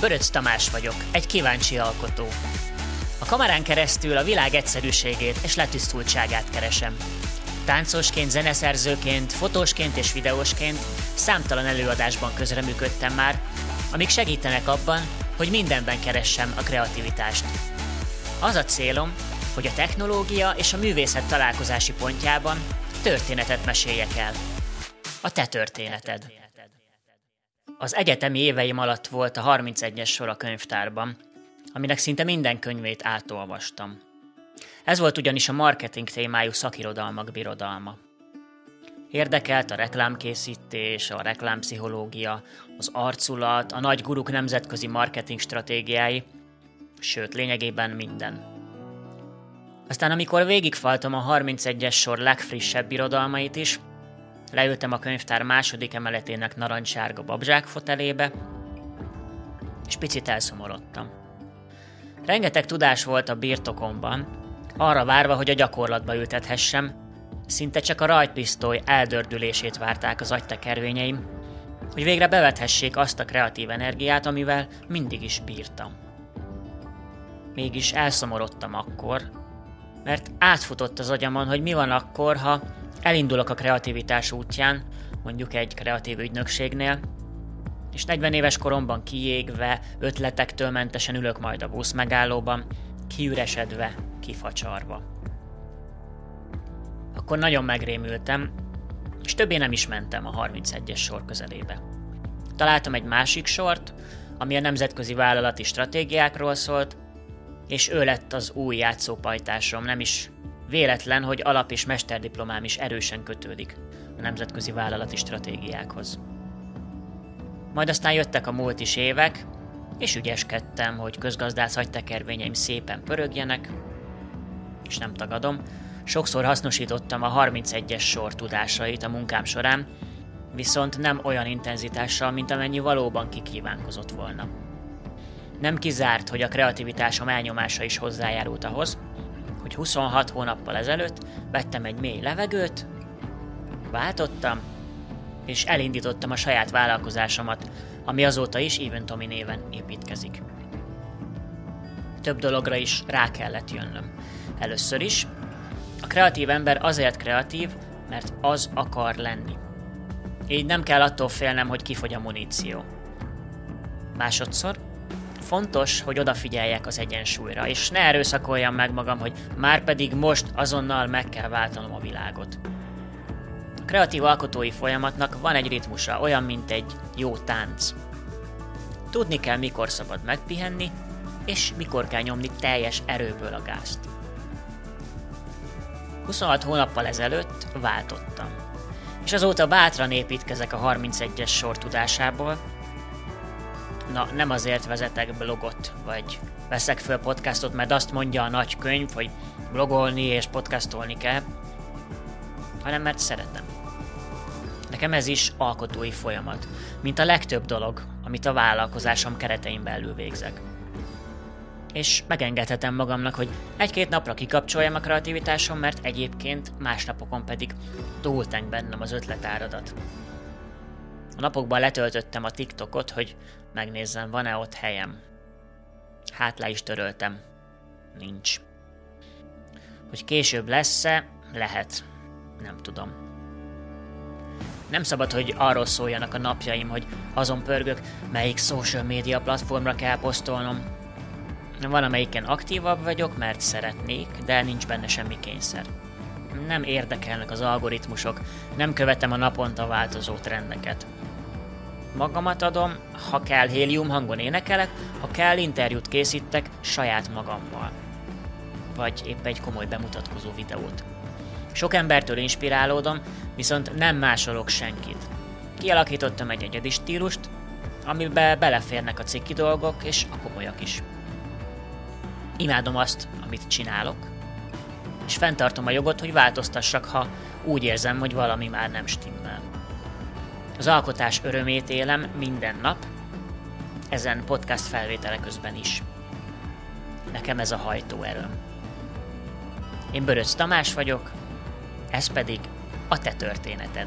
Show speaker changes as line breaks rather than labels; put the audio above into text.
Böröc Tamás vagyok, egy kíváncsi alkotó. A kamerán keresztül a világ egyszerűségét és letisztultságát keresem. Táncosként, zeneszerzőként, fotósként és videósként számtalan előadásban közreműködtem már, amik segítenek abban, hogy mindenben keressem a kreativitást. Az a célom, hogy a technológia és a művészet találkozási pontjában történetet meséljek el. A te történeted. Az egyetemi éveim alatt volt a 31-es sor a könyvtárban, aminek szinte minden könyvét átolvastam. Ez volt ugyanis a marketing témájú szakirodalmak birodalma. Érdekelt a reklámkészítés, a reklámpszichológia, az arculat, a nagy guruk nemzetközi marketing stratégiái, sőt, lényegében minden. Aztán amikor végigfaltam a 31-es sor legfrissebb birodalmait is, leültem a könyvtár második emeletének narancssárga babzsák fotelébe, és picit elszomorodtam. Rengeteg tudás volt a birtokomban, arra várva, hogy a gyakorlatba ültethessem, szinte csak a rajtpisztoly eldördülését várták az agytekervényeim, hogy végre bevethessék azt a kreatív energiát, amivel mindig is bírtam. Mégis elszomorodtam akkor, mert átfutott az agyamon, hogy mi van akkor, ha elindulok a kreativitás útján, mondjuk egy kreatív ügynökségnél, és 40 éves koromban kiégve, ötletektől mentesen ülök majd a busz megállóban, kiüresedve, kifacsarva. Akkor nagyon megrémültem, és többé nem is mentem a 31-es sor közelébe. Találtam egy másik sort, ami a nemzetközi vállalati stratégiákról szólt, és ő lett az új játszópajtásom, nem is véletlen, hogy alap- és mesterdiplomám is erősen kötődik a nemzetközi vállalati stratégiákhoz. Majd aztán jöttek a múlt is évek, és ügyeskedtem, hogy közgazdász agytekervényeim szépen pörögjenek, és nem tagadom, sokszor hasznosítottam a 31-es sor tudásait a munkám során, viszont nem olyan intenzitással, mint amennyi valóban kikívánkozott volna. Nem kizárt, hogy a kreativitásom elnyomása is hozzájárult ahhoz, hogy 26 hónappal ezelőtt vettem egy mély levegőt, váltottam, és elindítottam a saját vállalkozásomat, ami azóta is Even Tommy néven építkezik. Több dologra is rá kellett jönnöm. Először is, a kreatív ember azért kreatív, mert az akar lenni. Így nem kell attól félnem, hogy kifogy a muníció. Másodszor, fontos, hogy odafigyeljek az egyensúlyra, és ne erőszakoljam meg magam, hogy már pedig most azonnal meg kell váltanom a világot. A kreatív alkotói folyamatnak van egy ritmusa, olyan, mint egy jó tánc. Tudni kell, mikor szabad megpihenni, és mikor kell nyomni teljes erőből a gázt. 26 hónappal ezelőtt váltottam. És azóta bátran építkezek a 31-es sor tudásából. Na, nem azért vezetek blogot, vagy veszek föl podcastot, mert azt mondja a nagy könyv, hogy blogolni és podcastolni kell, hanem mert szeretem. Nekem ez is alkotói folyamat, mint a legtöbb dolog, amit a vállalkozásom keretein belül végzek és megengedhetem magamnak, hogy egy-két napra kikapcsoljam a kreativitásom, mert egyébként más napokon pedig túlteng bennem az ötletáradat. A napokban letöltöttem a TikTokot, hogy megnézzem, van-e ott helyem. Hát le is töröltem. Nincs. Hogy később lesz-e, lehet. Nem tudom. Nem szabad, hogy arról szóljanak a napjaim, hogy azon pörgök, melyik social media platformra kell posztolnom, van amelyiken aktívabb vagyok, mert szeretnék, de nincs benne semmi kényszer. Nem érdekelnek az algoritmusok, nem követem a naponta változó trendeket. Magamat adom, ha kell hélium hangon énekelek, ha kell interjút készítek saját magammal. Vagy épp egy komoly bemutatkozó videót. Sok embertől inspirálódom, viszont nem másolok senkit. Kialakítottam egy egyedi stílust, amiben beleférnek a cikki dolgok és a komolyak is. Imádom azt, amit csinálok, és fenntartom a jogot, hogy változtassak, ha úgy érzem, hogy valami már nem stimmel. Az alkotás örömét élem minden nap, ezen podcast felvétele közben is. Nekem ez a hajtóerőm. Én Böröc Tamás vagyok, ez pedig a te történeted.